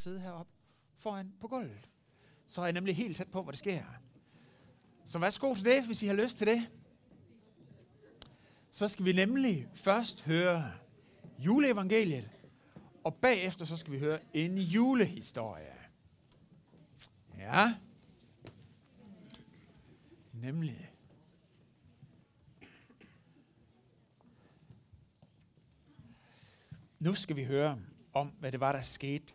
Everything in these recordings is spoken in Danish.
sidde heroppe foran på gulvet. Så er jeg nemlig helt tæt på, hvor det sker. Så værsgo til det, hvis I har lyst til det. Så skal vi nemlig først høre juleevangeliet, og bagefter så skal vi høre en julehistorie. Ja. Nemlig. Nu skal vi høre om, hvad det var, der skete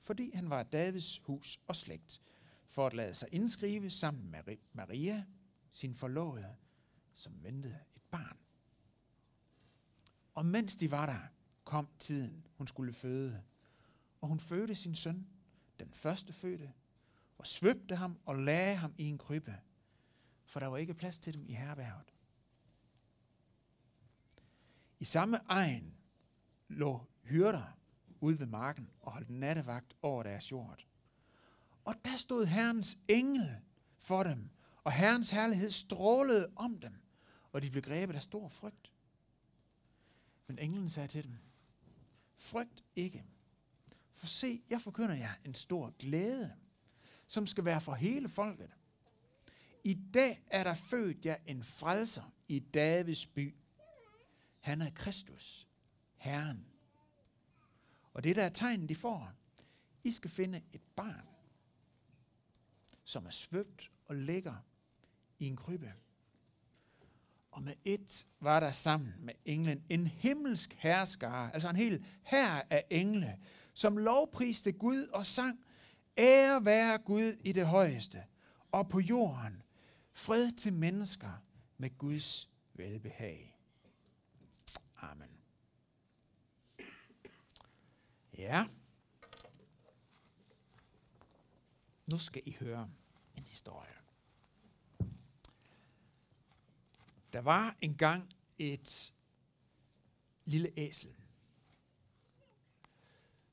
Fordi han var Davids hus og slægt, for at lade sig indskrive sammen med Maria, sin forlovede, som ventede et barn. Og mens de var der, kom tiden, hun skulle føde. Og hun fødte sin søn, den første fødte, og svøbte ham og lagde ham i en krybbe, for der var ikke plads til dem i herværvet. I samme egen lå hyrder ude ved marken og holdt nattevagt over deres jord. Og der stod Herrens engel for dem, og Herrens herlighed strålede om dem, og de blev grebet af stor frygt. Men englen sagde til dem, frygt ikke, for se, jeg forkynder jer en stor glæde, som skal være for hele folket. I dag er der født jer en frelser i Davids by. Han er Kristus, Herren. Og det der er tegnen, de får. I skal finde et barn, som er svøbt og ligger i en krybbe. Og med et var der sammen med englen en himmelsk herskare, altså en hel hær af engle, som lovpriste Gud og sang, ære være Gud i det højeste, og på jorden fred til mennesker med Guds velbehag. Amen. Ja. Nu skal I høre en historie. Der var engang et lille æsel,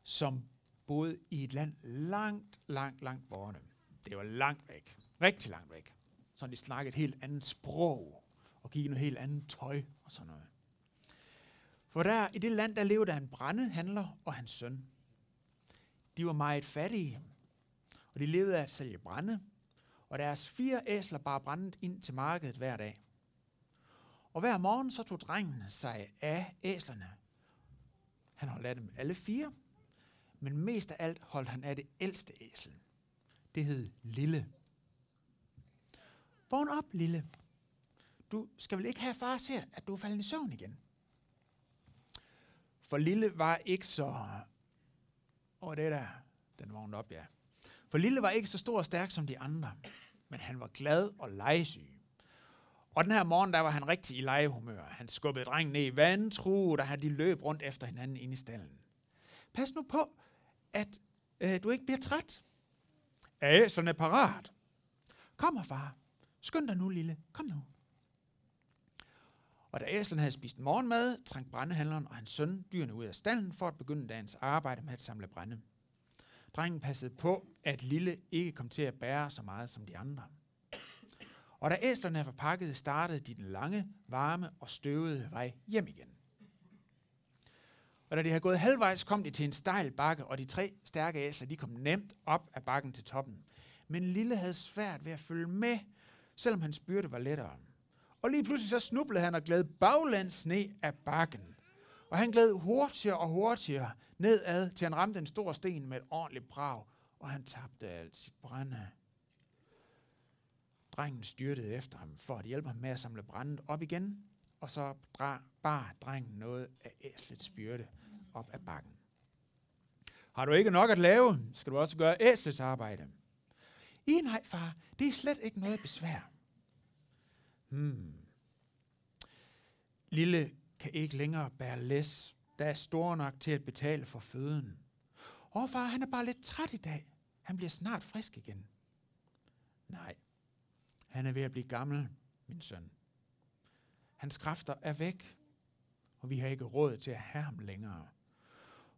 som boede i et land langt, langt, langt borte. Det var langt væk. Rigtig langt væk. Så de snakkede et helt andet sprog og gik i noget helt andet tøj og sådan noget. For der, i det land, der levede der en brændehandler og hans søn. De var meget fattige, og de levede af at sælge brænde, og deres fire æsler bare brændet ind til markedet hver dag. Og hver morgen så tog drengen sig af æslerne. Han holdt af dem alle fire, men mest af alt holdt han af det ældste æsel. Det hed Lille. Vågn op, Lille. Du skal vel ikke have far ser, at du er faldet i søvn igen? For Lille var ikke så... Og det der, den vågnede op, ja. For Lille var ikke så stor og stærk som de andre, men han var glad og legesyg. Og den her morgen, der var han rigtig i legehumør. Han skubbede drengen ned i vandtru, der de løb rundt efter hinanden inde i stallen. Pas nu på, at øh, du ikke bliver træt. Æserne er parat? Kom far. Skynd dig nu, lille. Kom nu. Og da æslen havde spist morgenmad, trængte brændehandleren og hans søn dyrene ud af stallen for at begynde dagens arbejde med at samle brænde. Drengen passede på, at lille ikke kom til at bære så meget som de andre. Og da æslerne var pakket, startede de den lange, varme og støvede vej hjem igen. Og da de havde gået halvvejs, kom de til en stejl bakke, og de tre stærke æsler de kom nemt op af bakken til toppen. Men Lille havde svært ved at følge med, selvom hans byrde var lettere. Og lige pludselig så snublede han og gled baglands ned af bakken. Og han gled hurtigere og hurtigere nedad, til han ramte en stor sten med et ordentligt brag, og han tabte alt sit brænde. Drengen styrtede efter ham for at hjælpe ham med at samle brændet op igen, og så bar drengen noget af æslets byrde op ad bakken. Har du ikke nok at lave, skal du også gøre æslets arbejde. I nej, far, det er slet ikke noget besvær. Hmm. Lille kan ikke længere bære læs, der er stor nok til at betale for føden. Åh, far, han er bare lidt træt i dag. Han bliver snart frisk igen. Nej, han er ved at blive gammel, min søn. Hans kræfter er væk, og vi har ikke råd til at have ham længere.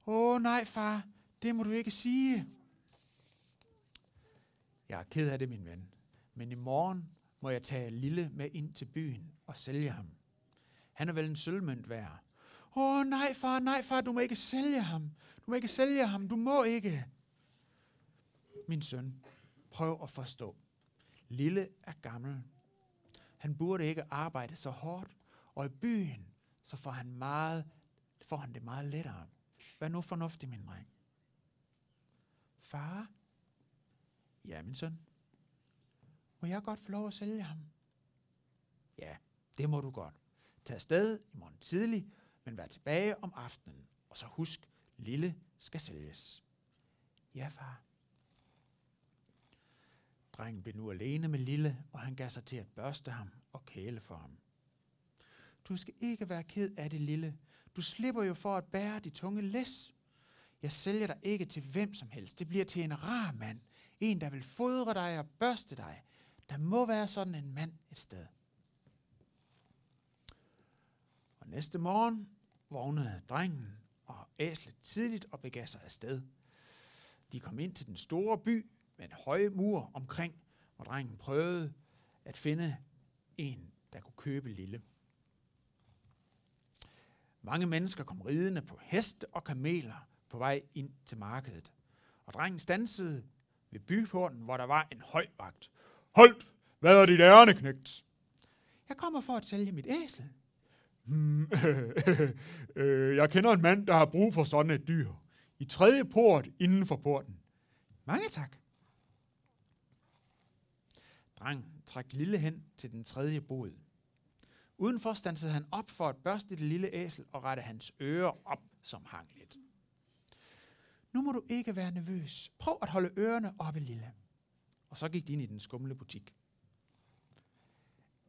Åh nej, far, det må du ikke sige. Jeg er ked af det, min ven. Men i morgen må jeg tage Lille med ind til byen og sælge ham. Han er vel en sølvmønt værd. Åh nej, far, nej, far, du må ikke sælge ham. Du må ikke sælge ham, du må ikke. Min søn, prøv at forstå. Lille er gammel. Han burde ikke arbejde så hårdt, og i byen, så får han, meget, får han det meget lettere. Vær nu fornuftig, min dreng. Far? Ja, min søn. Må jeg godt få lov at sælge ham? Ja, det må du godt. Tag afsted i morgen tidlig, men vær tilbage om aftenen. Og så husk, lille skal sælges. Ja, far. Drengen blev nu alene med Lille, og han gav sig til at børste ham og kæle for ham. Du skal ikke være ked af det, Lille. Du slipper jo for at bære de tunge læs. Jeg sælger dig ikke til hvem som helst. Det bliver til en rar mand. En, der vil fodre dig og børste dig. Der må være sådan en mand et sted. Og næste morgen vågnede drengen og æslet tidligt og begav sig afsted. De kom ind til den store by med en høj mur omkring, hvor drengen prøvede at finde en, der kunne købe lille. Mange mennesker kom ridende på heste og kameler på vej ind til markedet. Og drengen stansede ved byporten, hvor der var en høj vagt. Holdt! Hvad er dit ærne, knægt? Jeg kommer for at sælge mit æsel. Hmm, øh, jeg kender en mand, der har brug for sådan et dyr. I tredje port inden for porten. Mange tak. Drengen trak lille hen til den tredje bod. Udenfor stansede han op for at børste det lille æsel og rette hans ører op, som hang lidt. Nu må du ikke være nervøs. Prøv at holde ørerne oppe, lille. Og så gik de ind i den skumle butik.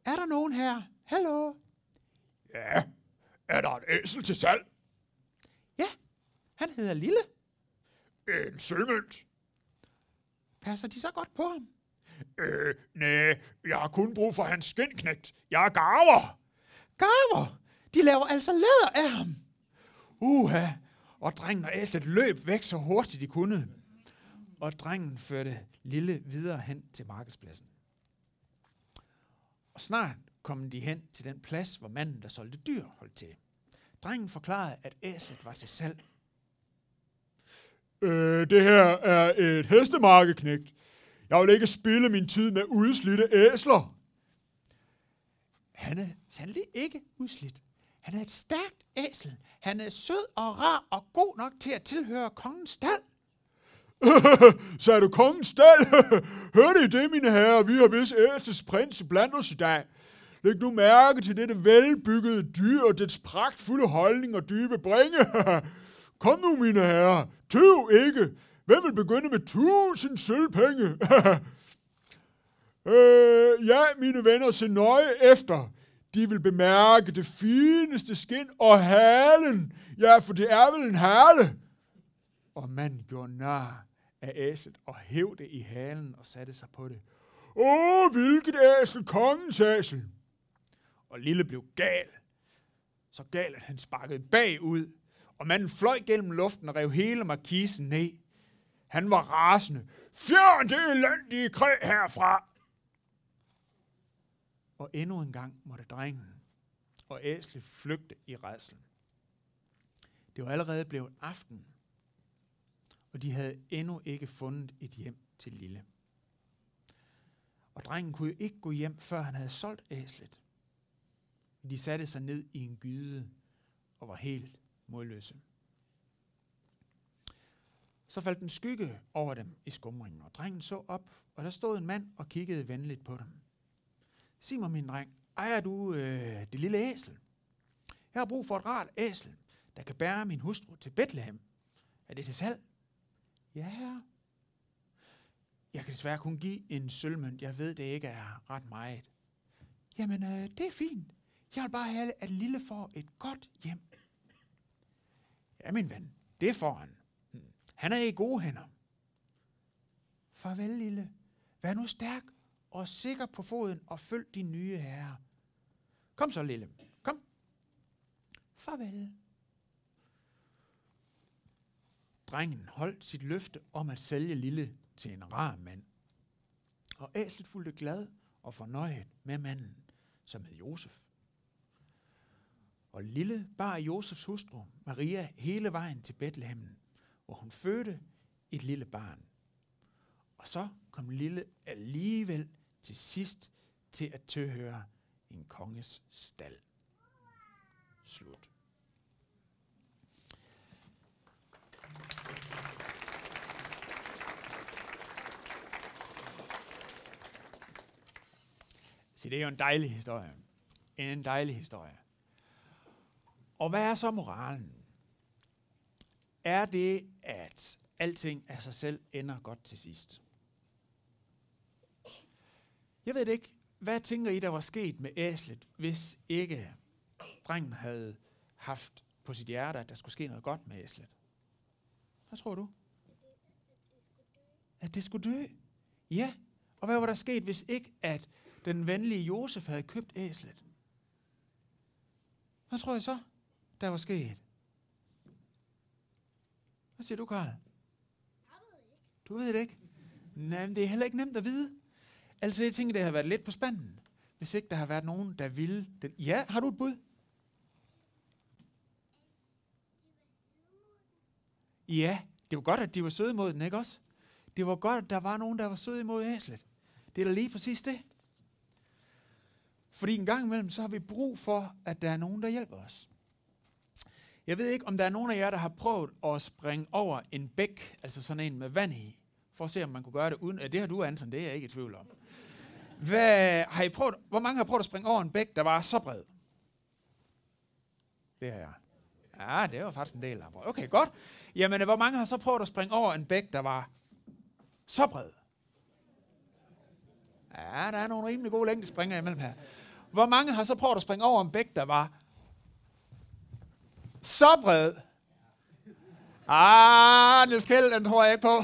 Er der nogen her? Hallo? Ja, er der et æsel til salg? Ja, han hedder Lille. En sølvmønt? Passer de så godt på ham? Øh, nej, jeg har kun brug for hans skinknægt. Jeg er garver. Garver! De laver altså læder af ham. Uha, og drengen og æslet løb væk så hurtigt de kunne. Og drengen førte Lille videre hen til markedspladsen. Og snart kom de hen til den plads, hvor manden, der solgte dyr, holdt til. Drengen forklarede, at æslet var til salg. Øh, det her er et hestemarkedknægt. Jeg vil ikke spille min tid med udslidte æsler. Han er sandelig ikke udslidt. Han er et stærkt æsel. Han er sød og rar og god nok til at tilhøre kongens stald. Sagde du kongens stald? Hørte I det, mine herrer? Vi har vist ærestes prins blandt os i dag. Læg nu mærke til dette velbyggede dyr og dets pragtfulde holdning og dybe bringe. Kom nu, mine herrer. Tøv ikke. Hvem vil begynde med tusind sølvpenge? øh, ja, mine venner, se nøje efter. De vil bemærke det fineste skin og halen. Ja, for det er vel en hale. Og manden gjorde nar af æslet og hæv det i halen og satte sig på det. Åh, hvilket æsel, kongens æsel. Og lille blev gal. Så gal, at han sparkede bagud, og manden fløj gennem luften og rev hele markisen ned. Han var rasende. Fjern det elendige kræ herfra! Og endnu en gang måtte drengen og æslet flygte i redselen. Det var allerede blevet aften, og de havde endnu ikke fundet et hjem til Lille. Og drengen kunne jo ikke gå hjem, før han havde solgt æslet. De satte sig ned i en gyde og var helt modløse. Så faldt en skygge over dem i skumringen, og drengen så op, og der stod en mand og kiggede venligt på dem. Sig mig, min dreng, ejer du øh, det lille æsel? Jeg har brug for et rart æsel, der kan bære min hustru til Bethlehem. Er det til salg? Ja, herre. Jeg kan desværre kun give en sølvmønt. Jeg ved, det ikke er ret meget. Jamen, øh, det er fint. Jeg vil bare have, at lille får et godt hjem. Ja, min ven, det får han. Hmm. Han er i gode hænder. Farvel, lille. Vær nu stærk og sikker på foden og følg din nye herre. Kom så, lille. Kom. Farvel. Drengen holdt sit løfte om at sælge lille til en rar mand. Og æslet fulgte glad og fornøjet med manden, som hed Josef. Og lille bar Josefs hustru, Maria, hele vejen til Bethlehem, hvor hun fødte et lille barn. Og så kom lille alligevel til sidst til at tilhøre en konges stald. Slut. Så det er jo en dejlig historie. En dejlig historie. Og hvad er så moralen? Er det, at alting af sig selv ender godt til sidst? Jeg ved det ikke, hvad tænker I, der var sket med æslet, hvis ikke drengen havde haft på sit hjerte, at der skulle ske noget godt med æslet? Hvad tror du? At det skulle dø? Ja. Og hvad var der sket, hvis ikke at den venlige Josef havde købt æslet? Hvad tror jeg så, der var sket? Hvad siger du, Karl? Jeg ved ikke. Du ved det ikke? Nej, men det er heller ikke nemt at vide. Altså, jeg tænker, det har været lidt på spanden, hvis ikke der har været nogen, der ville den. Ja, har du et bud? Ja, det var godt, at de var søde mod den, ikke også? Det var godt, at der var nogen, der var søde imod æslet. Det er da lige præcis det. Fordi en gang imellem, så har vi brug for, at der er nogen, der hjælper os. Jeg ved ikke, om der er nogen af jer, der har prøvet at springe over en bæk, altså sådan en med vand i, for at se, om man kunne gøre det uden... Det har du, Anton, det er jeg ikke i tvivl om. Hvad, har I prøvet, hvor mange har prøvet at springe over en bæk, der var så bred? Det har jeg. Ja, det var faktisk en del af Okay, godt. Jamen, hvor mange har så prøvet at springe over en bæk, der var så bred? Ja, der er nogle rimelig gode længdespringer imellem her. Hvor mange har så prøvet at springe over en bæk, der var så bred? Ah, Niels Kjeld, den tror jeg ikke på.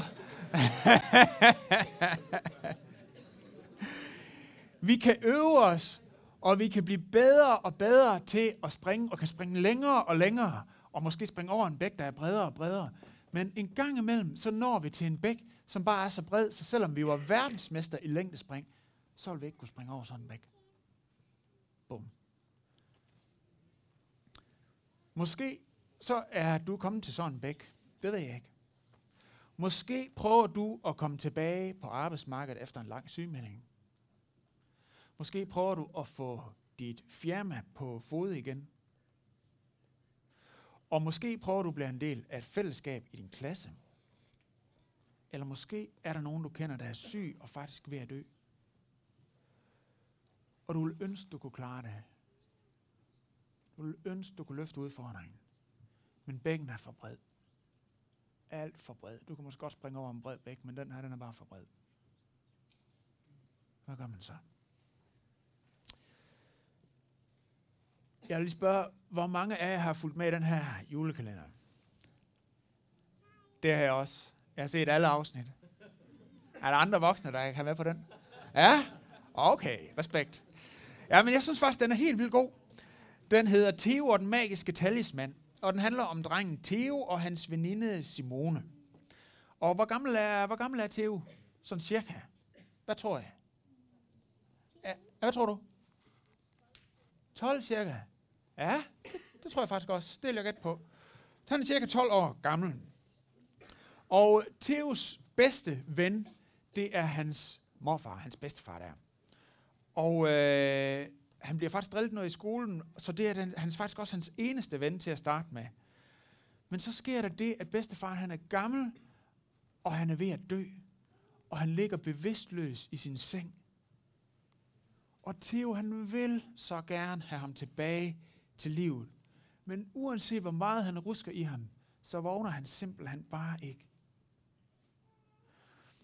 vi kan øve os, og vi kan blive bedre og bedre til at springe, og kan springe længere og længere, og måske springe over en bæk, der er bredere og bredere. Men en gang imellem, så når vi til en bæk, som bare er så bred, så selvom vi var verdensmester i længdespring, så vil vi ikke kunne springe over sådan en. Bum. Måske så er du kommet til sådan en bæk. Det ved jeg ikke. Måske prøver du at komme tilbage på arbejdsmarkedet efter en lang sygemelding. Måske prøver du at få dit firma på fod igen. Og måske prøver du at blive en del af et fællesskab i din klasse. Eller måske er der nogen, du kender, der er syg og faktisk ved at dø. Og du vil ønske, du kunne klare det. Du vil ønske, du kunne løfte udfordringen. Men bækken er for bred. Alt for bred. Du kan måske godt springe over en bred bæk, men den her, den er bare for bred. Hvad gør man så? Jeg vil lige spørge, hvor mange af jer har fulgt med i den her julekalender? Det har jeg også. Jeg har set alle afsnit. Er der andre voksne, der kan med på den? Ja? Okay, respekt. Ja, men jeg synes faktisk, den er helt vildt god. Den hedder Theo og den magiske talisman, og den handler om drengen Theo og hans veninde Simone. Og hvor gammel er, hvor gammel er Theo? Sådan cirka. Hvad tror jeg? Ja, hvad tror du? 12 cirka. Ja, det, det tror jeg faktisk også. Det vil jeg gætte på. Han er cirka 12 år gammel. Og Theos bedste ven, det er hans morfar, hans bedstefar der. Og øh, han bliver faktisk drillet noget i skolen, så det er den, han er faktisk også hans eneste ven til at starte med. Men så sker der det, at bedstefar han er gammel, og han er ved at dø. Og han ligger bevidstløs i sin seng. Og Theo han vil så gerne have ham tilbage til livet. Men uanset hvor meget han rusker i ham, så vågner han simpelthen bare ikke.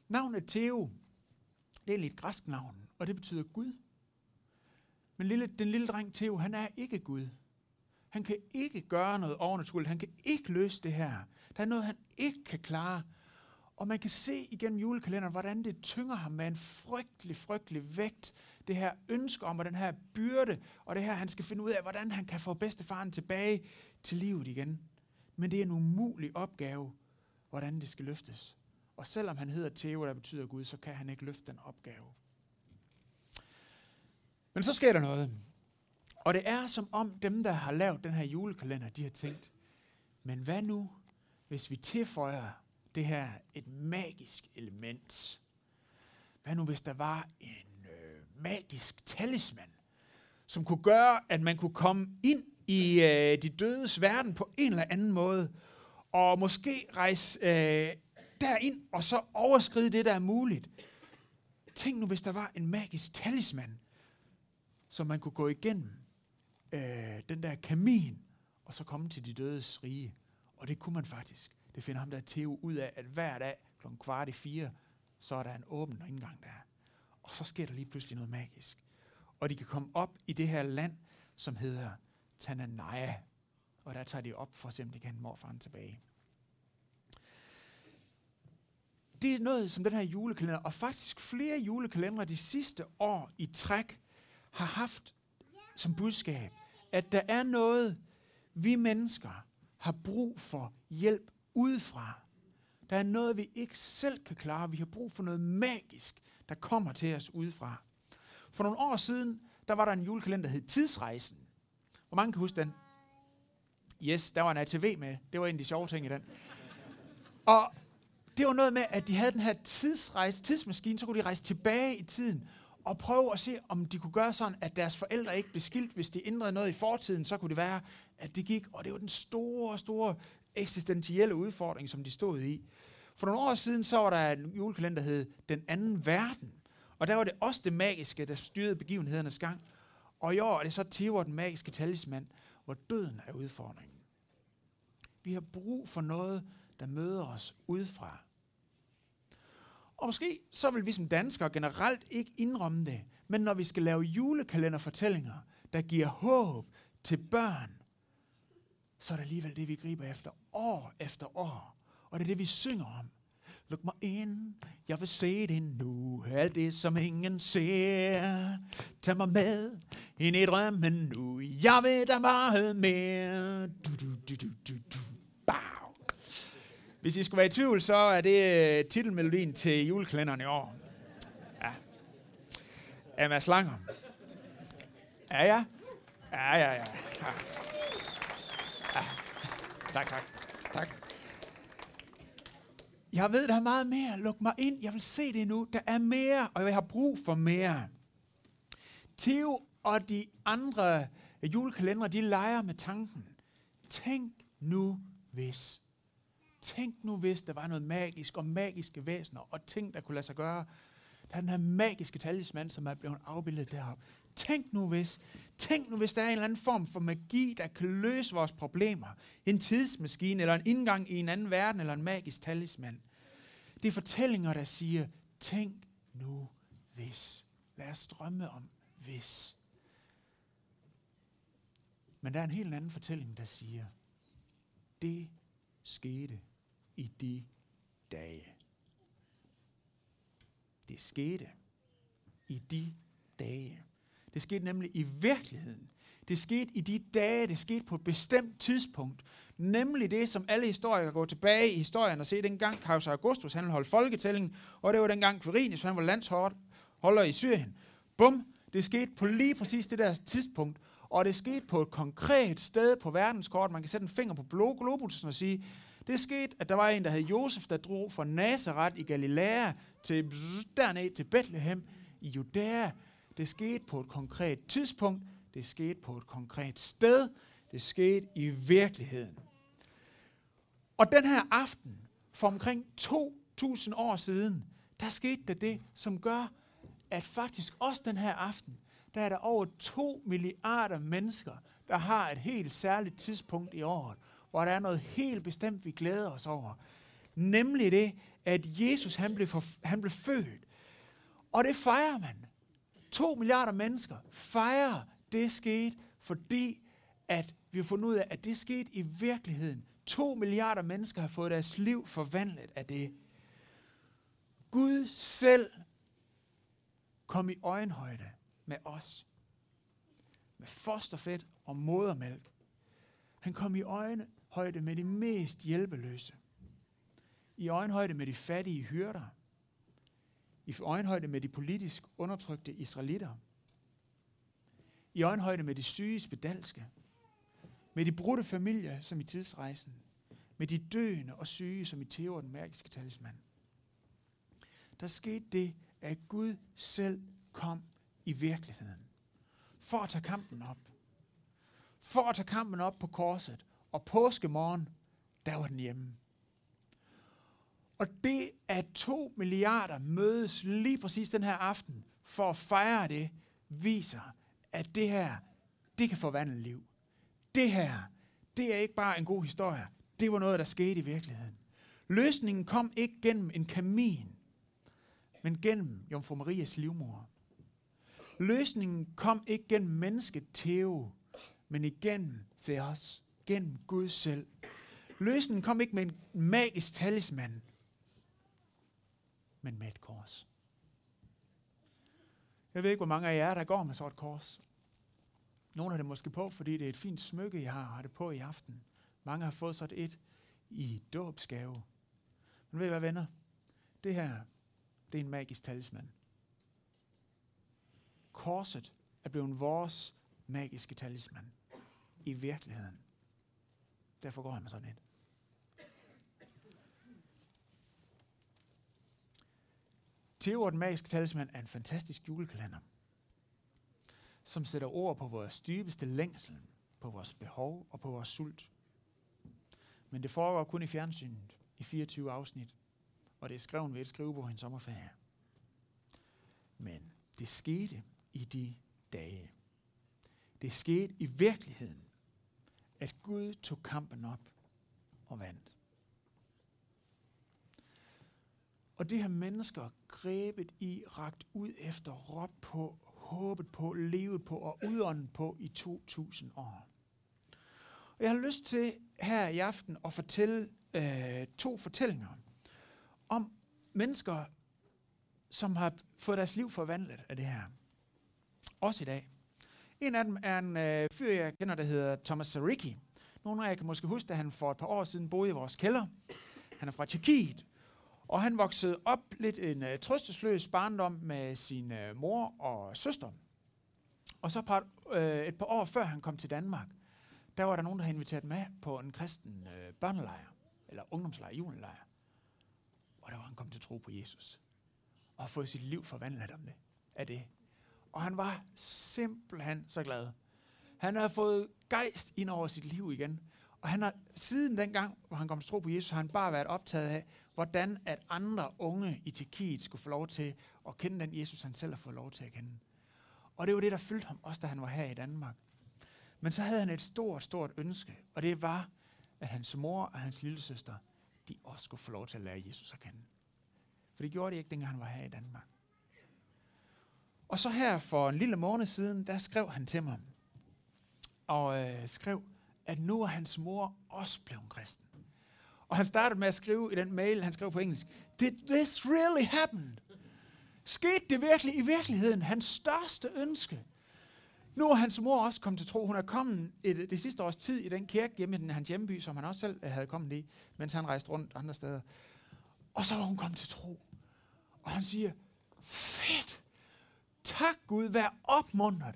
Navnet Theo, det er lidt græsk navn, og det betyder Gud. Men lille, den lille dreng Theo, han er ikke Gud. Han kan ikke gøre noget overnaturligt. Han kan ikke løse det her. Der er noget, han ikke kan klare. Og man kan se igennem julekalenderen, hvordan det tynger ham med en frygtelig, frygtelig vægt. Det her ønske om, og den her byrde, og det her, han skal finde ud af, hvordan han kan få bedstefaren tilbage til livet igen. Men det er en umulig opgave, hvordan det skal løftes. Og selvom han hedder Theo, der betyder Gud, så kan han ikke løfte den opgave. Men så sker der noget. Og det er som om dem, der har lavet den her julekalender, de har tænkt, men hvad nu, hvis vi tilføjer det her et magisk element? Hvad nu, hvis der var en øh, magisk talisman, som kunne gøre, at man kunne komme ind i øh, de dødes verden på en eller anden måde, og måske rejse øh, derind og så overskride det, der er muligt. Tænk nu, hvis der var en magisk talisman, som man kunne gå igennem øh, den der kamin, og så komme til de dødes rige. Og det kunne man faktisk. Det finder ham der Theo ud af, at hver dag kl. kvart i fire, så er der en åben indgang der. Og så sker der lige pludselig noget magisk. Og de kan komme op i det her land, som hedder Tananaya. Og der tager de op for at se, om de kan morfaren tilbage. Det er noget som den her julekalender, og faktisk flere julekalendere de sidste år i træk, har haft som budskab, at der er noget, vi mennesker har brug for hjælp udefra. Der er noget, vi ikke selv kan klare. Vi har brug for noget magisk, der kommer til os udefra. For nogle år siden, der var der en julekalender, der hed Tidsrejsen. Hvor mange kan huske den? Yes, der var en ATV med. Det var en af de sjove ting i den. Og det var noget med, at de havde den her tidsrejse, tidsmaskine, så kunne de rejse tilbage i tiden og prøve at se, om de kunne gøre sådan, at deres forældre ikke blev skilt. Hvis de ændrede noget i fortiden, så kunne det være, at det gik. Og det var den store, store eksistentielle udfordring, som de stod i. For nogle år siden, så var der en julekalender, der hed Den anden verden. Og der var det også det magiske, der styrede begivenhedernes gang. Og i år er det så Theo, den magiske talisman, hvor døden er udfordringen. Vi har brug for noget, der møder os udefra. Og måske så vil vi som danskere generelt ikke indrømme det, men når vi skal lave julekalenderfortællinger, der giver håb til børn, så er det alligevel det, vi griber efter år efter år. Og det er det, vi synger om. Luk mig ind, jeg vil se det nu, alt det, som ingen ser. Tag mig med ind i drømmen nu, jeg vil der meget mere. Du, du, du, du, du, du. Hvis I skulle være i tvivl, så er det øh, titelmelodien til juleklænderen i år. Ja. Af Mads Langer. Ja, ja. Ja, ja, ja. ja. ja. Tak, tak. Tak. Jeg ved, der er meget mere. Luk mig ind. Jeg vil se det nu. Der er mere, og jeg har brug for mere. Theo og de andre julekalendere, de leger med tanken. Tænk nu, hvis Tænk nu, hvis der var noget magisk og magiske væsener og ting, der kunne lade sig gøre. Der er den her magiske talisman, som er blevet afbildet deroppe. Tænk nu hvis, tænk nu hvis der er en eller anden form for magi, der kan løse vores problemer. En tidsmaskine, eller en indgang i en anden verden, eller en magisk talisman. Det er fortællinger, der siger, tænk nu hvis. Lad os drømme om hvis. Men der er en helt anden fortælling, der siger, det skete i de dage. Det skete i de dage. Det skete nemlig i virkeligheden. Det skete i de dage, det skete på et bestemt tidspunkt. Nemlig det, som alle historikere går tilbage i historien og ser, dengang Kaiser Augustus han holdt folketælling, og det var dengang Quirinius han var landsholder i Syrien. Bum, det skete på lige præcis det der tidspunkt, og det skete på et konkret sted på verdenskort. Man kan sætte en finger på globusen og sige, det skete, at der var en, der hed Josef, der drog fra Nazareth i Galilea til derned til Bethlehem i Judæa. Det skete på et konkret tidspunkt. Det skete på et konkret sted. Det skete i virkeligheden. Og den her aften, for omkring 2.000 år siden, der skete der det, som gør, at faktisk også den her aften, der er der over 2 milliarder mennesker, der har et helt særligt tidspunkt i året, hvor der er noget helt bestemt, vi glæder os over. Nemlig det, at Jesus han blev, for, han blev født. Og det fejrer man. To milliarder mennesker fejrer, det skete, fordi at vi har fundet ud af, at det skete i virkeligheden To milliarder mennesker har fået deres liv forvandlet af det. Gud selv kom i øjenhøjde med os. Med fosterfedt og modermælk. Han kom i øjne, øjenhøjde med de mest hjælpeløse. I øjenhøjde med de fattige hyrder. I øjenhøjde med de politisk undertrykte israelitter. I øjenhøjde med de syge spedalske. Med de brudte familier, som i tidsrejsen. Med de døende og syge, som i Theo den magiske talisman. Der skete det, at Gud selv kom i virkeligheden. For at tage kampen op. For at tage kampen op på korset. Og påskemorgen, der var den hjemme. Og det, at to milliarder mødes lige præcis den her aften for at fejre det, viser, at det her, det kan forvandle liv. Det her, det er ikke bare en god historie. Det var noget, der skete i virkeligheden. Løsningen kom ikke gennem en kamin, men gennem Jomfru Marias livmor. Løsningen kom ikke gennem mennesket Theo, men igennem Theos, gennem Gud selv. Løsningen kom ikke med en magisk talisman, men med et kors. Jeg ved ikke, hvor mange af jer, der går med så et kors. Nogle har det måske på, fordi det er et fint smykke, jeg har, har det på i aften. Mange har fået sådan et i dåbsgave. Men ved I hvad, venner? Det her, det er en magisk talisman. Korset er blevet vores magiske talisman i virkeligheden. Derfor går han med sådan en. Theo den magiske talisman er en fantastisk julekalender, som sætter ord på vores dybeste længsel, på vores behov og på vores sult. Men det foregår kun i fjernsynet i 24 afsnit, og det er skrevet ved et skrivebord i en sommerferie. Men det skete i de dage. Det skete i virkeligheden, at Gud tog kampen op og vandt. Og det har mennesker grebet i, ragt ud efter, råbt på, håbet på, levet på og udåndet på i 2000 år. Og jeg har lyst til her i aften at fortælle øh, to fortællinger om mennesker, som har fået deres liv forvandlet af det her. Også i dag. En af dem er en øh, fyr, jeg kender, der hedder Thomas Sariki. Nogle af jer kan måske huske, at han for et par år siden boede i vores kælder. Han er fra Tjekkiet, og han voksede op lidt en øh, trøstesløs barndom med sin øh, mor og søster. Og så par, øh, et par år før han kom til Danmark, der var der nogen, der havde inviteret med på en kristen øh, børnelejr, eller ungdomslejr, julelejr. Og der var han kommet til tro på Jesus. Og har fået sit liv forvandlet om det, af det. Og han var simpelthen så glad. Han har fået gejst ind over sit liv igen. Og han har siden den gang, hvor han kom til tro på Jesus, har han bare været optaget af, hvordan at andre unge i Tjekkiet skulle få lov til at kende den Jesus, han selv har fået lov til at kende. Og det var det, der fyldte ham, også da han var her i Danmark. Men så havde han et stort, stort ønske, og det var, at hans mor og hans lille søster, de også skulle få lov til at lære Jesus at kende. For det gjorde de ikke, dengang han var her i Danmark. Og så her for en lille måned siden, der skrev han til mig, og øh, skrev, at nu er hans mor også blevet kristen. Og han startede med at skrive i den mail, han skrev på engelsk, Did this really happen? Skete det virkelig i virkeligheden? Hans største ønske. Nu er hans mor også kommet til tro. Hun er kommet et, det sidste års tid i den kirke hjemme i hans hjemby, som han også selv øh, havde kommet i, mens han rejste rundt andre steder. Og så var hun kommet til tro. Og han siger, fedt! Tak Gud, vær opmuntret.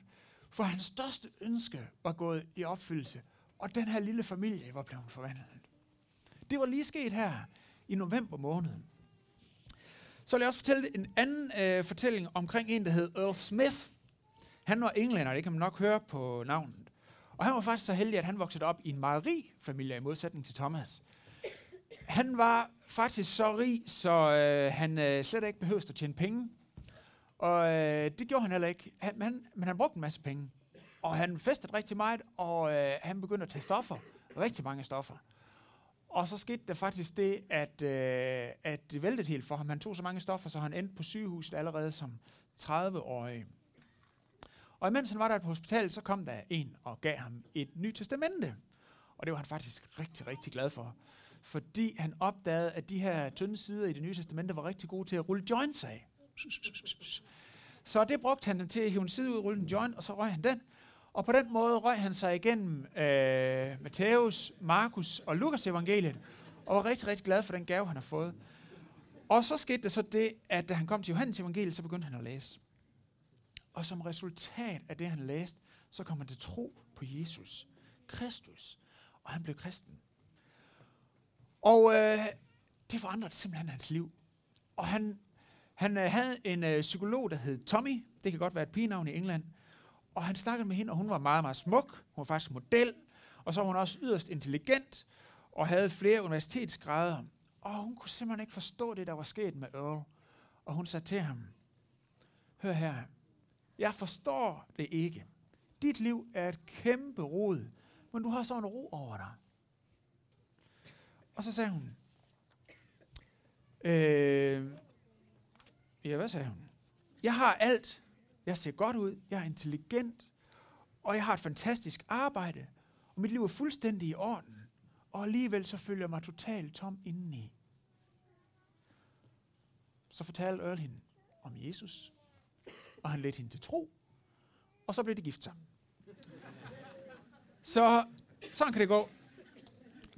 For hans største ønske var gået i opfyldelse. Og den her lille familie var blevet forvandlet. Det var lige sket her i november måned. Så vil jeg også fortælle en anden øh, fortælling omkring en, der hed Earl Smith. Han var englænder, det kan man nok høre på navnet. Og han var faktisk så heldig, at han voksede op i en mejerifamilie i modsætning til Thomas. Han var faktisk så rig, så øh, han øh, slet ikke behøvede at tjene penge. Og øh, det gjorde han heller ikke. Han, han, men han brugte en masse penge. Og han festede rigtig meget, og øh, han begyndte at tage stoffer. Rigtig mange stoffer. Og så skete der faktisk det, at, øh, at det væltede helt for ham. Han tog så mange stoffer, så han endte på sygehuset allerede som 30-årig. Og imens han var der på hospitalet, så kom der en og gav ham et nyt testamente. Og det var han faktisk rigtig, rigtig glad for. Fordi han opdagede, at de her tynde sider i det nye testamente var rigtig gode til at rulle joints af. Så det brugte han den til at hive en side ud, rulle en joint, og så røg han den. Og på den måde røg han sig igennem øh, Matthæus, Markus og Lukas evangeliet, og var rigtig, rigtig glad for den gave, han har fået. Og så skete der så det, at da han kom til Johannes evangeliet, så begyndte han at læse. Og som resultat af det, han læste, så kom han til tro på Jesus, Kristus, og han blev kristen. Og øh, det forandrede simpelthen hans liv. Og han, han øh, havde en øh, psykolog, der hed Tommy. Det kan godt være et pigenavn i England. Og han snakkede med hende, og hun var meget, meget smuk. Hun var faktisk model. Og så var hun også yderst intelligent, og havde flere universitetsgrader. Og hun kunne simpelthen ikke forstå det, der var sket med Earl. Og hun sagde til ham, hør her, jeg forstår det ikke. Dit liv er et kæmpe rod, men du har så en ro over dig. Og så sagde hun, øh, ja, hvad sagde hun? Jeg har alt. Jeg ser godt ud. Jeg er intelligent. Og jeg har et fantastisk arbejde. Og mit liv er fuldstændig i orden. Og alligevel så føler jeg mig totalt tom indeni. Så fortalte Earl hende om Jesus. Og han ledte hende til tro. Og så blev de gift sammen. Så sådan kan det gå.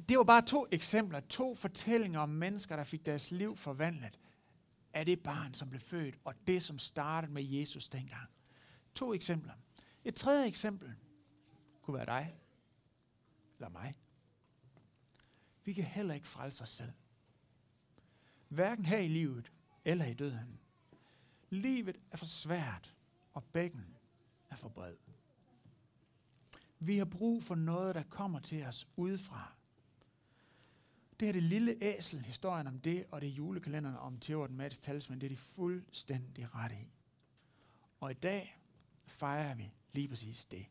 Det var bare to eksempler, to fortællinger om mennesker, der fik deres liv forvandlet af det barn, som blev født, og det, som startede med Jesus dengang. To eksempler. Et tredje eksempel kunne være dig, eller mig. Vi kan heller ikke frelse os selv. Hverken her i livet eller i døden. Livet er for svært, og bækken er for bred. Vi har brug for noget, der kommer til os udefra. Det her det lille æsel, historien om det, og det er julekalenderen om Theo den Mads talisman, det er de fuldstændig ret i. Og i dag fejrer vi lige præcis det.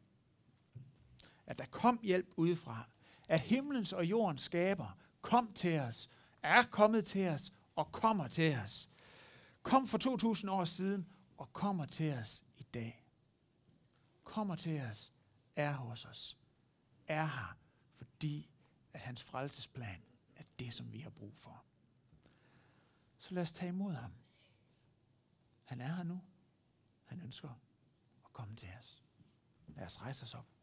At der kom hjælp udefra. At himlens og jordens skaber kom til os, er kommet til os og kommer til os. Kom for 2000 år siden og kommer til os i dag. Kommer til os, er hos os, er her, fordi at hans frelsesplan det, som vi har brug for. Så lad os tage imod ham. Han er her nu. Han ønsker at komme til os. Lad os rejse os op.